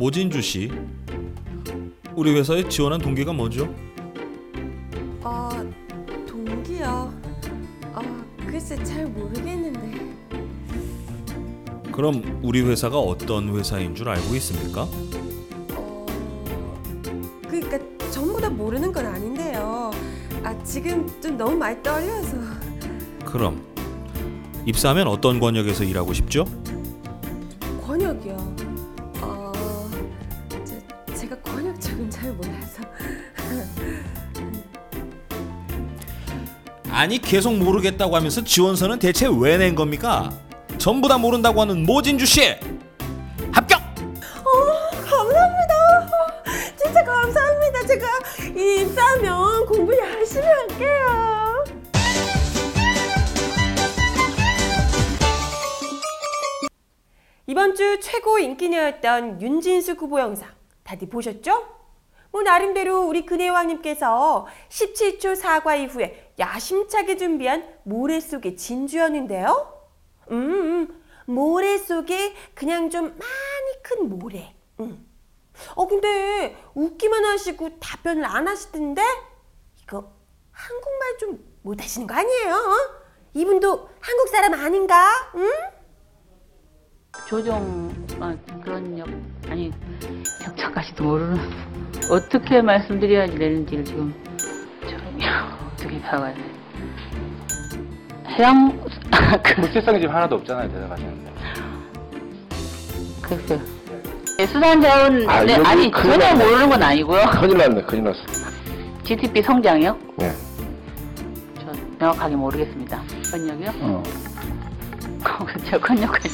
모진주 씨. 우리 회사에 지원한 동기가 뭐죠? 아 동기요. 아 글쎄 잘 모르겠는데. 그럼 우리 회사가 어떤 회사인 줄 알고 있습니까? 어 그러니까 전부 다 모르는 건 아닌데요. 아 지금 좀 너무 많이 떨려서. 그럼 입사하면 어떤 권역에서 일하고 싶죠? 잘 몰라서. 아니 계속 모르겠다고 하면서 지원서는 대체 왜 낸 겁니까? 전부 다 모른다고 하는 모진주 씨 합격! 감사합니다. 진짜 감사합니다. 제가 이 입사하면 공부 열심히 할게요. 이번 주 최고 인기녀였던 윤진수 후보 영상 다들 보셨죠? 뭐 나름대로 우리 근혜왕님께서 17초 사과 이후에 야심차게 준비한 모래 속의 진주였는데요. 음, 음, 모래 속에 그냥 좀 많이 큰 모래. 음. 어 근데 웃기만 하시고 답변을 안 하시던데 이거 한국말 좀 못하시는 거 아니에요? 어? 이분도 한국 사람 아닌가? 응? 조종 아, 그런 역 아니 역할까지도 모르는 어떻게 말씀드려야 되는지를 지금 저 어떻게 봐가야 돼 해양 그, 물질성이 지금 하나도 없잖아요 대답하시는데 글쎄 네, 수산자원 아, 네, 여기 아니 큰일 전혀 났네. 모르는 건 아니고요 큰일 났네, 큰일 났어. GDP 성장이요? 네. 저 명확하게 모르겠습니다 건역이요? 어. 저 건역까지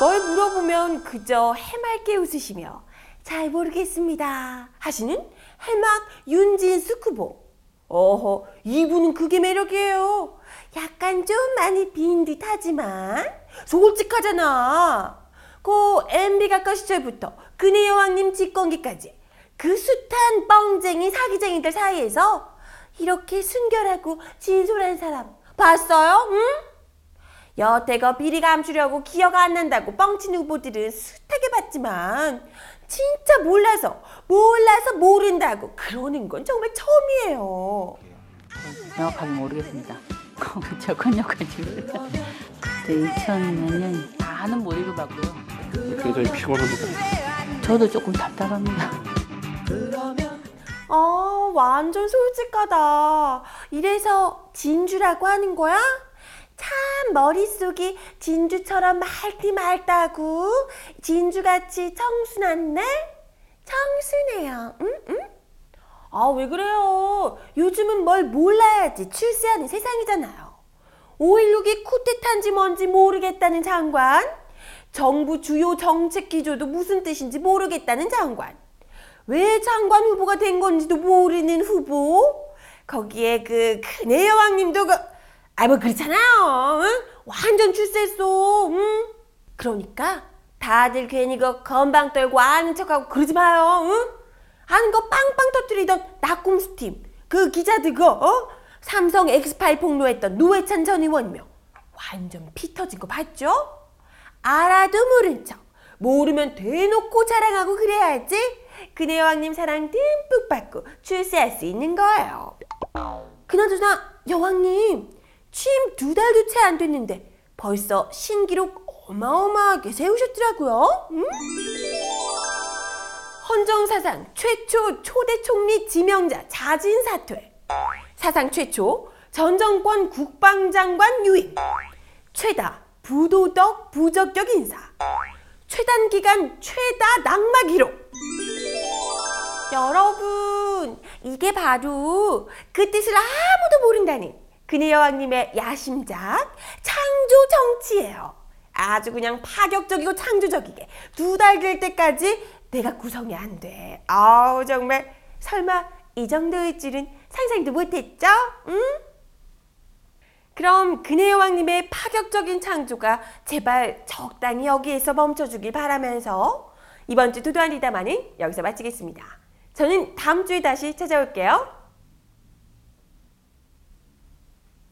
뭘 물어보면 그저 해맑게 웃으시며 잘 모르겠습니다 하시는 해막 윤진수 후보. 어허 이분은 그게 매력이에요. 약간 좀 많이 빈 듯하지만 솔직하잖아. 그 MB 각각 시절부터 그네 여왕님 직권기까지 그 숱한 뻥쟁이 사기쟁이들 사이에서 이렇게 순결하고 진솔한 사람 봤어요? 응? 여태껏 비리 감추려고 기억 안 난다고 뻥친 후보들은 숱하게 봤지만 진짜 몰라서 몰라서 모른다고 그러는 건 정말 처음이에요. 명확하게 모르겠습니다. 저 건역까지 그때 2000년 다는 못 읽어봤고요. 굉장히 피곤합니다. 저도 조금 답답합니다. 아 완전 솔직하다. 이래서 진주라고 하는 거야? 참 머릿속이 진주처럼 맑디 맑다고 진주같이 청순한데 청순해요. 응? 응? 아 왜 그래요? 요즘은 뭘 몰라야지 출세하는 세상이잖아요. 5.16이 쿠데타인지 뭔지 모르겠다는 장관, 정부 주요 정책 기조도 무슨 뜻인지 모르겠다는 장관, 왜 장관 후보가 된 건지도 모르는 후보, 거기에 그 큰애 여왕님도 그, 아뭐 그렇잖아요. 응? 완전 출세했어. 응? 그러니까 다들 괜히 그 건방 떨고 아는 척하고 그러지 마요. 응? 아는 거 빵빵 터뜨리던 낙곰수 팀, 그 기자들 그 어? 삼성 엑스파일 폭로했던 노회찬 전 의원이며 완전 피 터진 거 봤죠? 알아도 모른 척 모르면 대놓고 자랑하고 그래야지 그네 여왕님 사랑 듬뿍 받고 출세할 수 있는 거예요. 그나저나 여왕님 취임 두 달도 채 안 됐는데 벌써 신기록 어마어마하게 세우셨더라고요. 응? 헌정사상 최초 초대 총리 지명자 자진 사퇴. 사상 최초 전 정권 국방장관 유임. 최다 부도덕 부적격 인사. 최단 기간 최다 낙마 기록. 여러분, 이게 바로 그 뜻을 아무도 모른다는 그네 여왕님의 야심작 창조 정치예요. 아주 그냥 파격적이고 창조적이게 두 달 될 때까지 내가 구성이 안 돼. 아우 정말 설마 이 정도일 줄은 상상도 못했죠? 응? 그럼 그네 여왕님의 파격적인 창조가 제발 적당히 여기에서 멈춰주길 바라면서 이번 주 도도한 리다마는 여기서 마치겠습니다. 저는 다음 주에 다시 찾아올게요.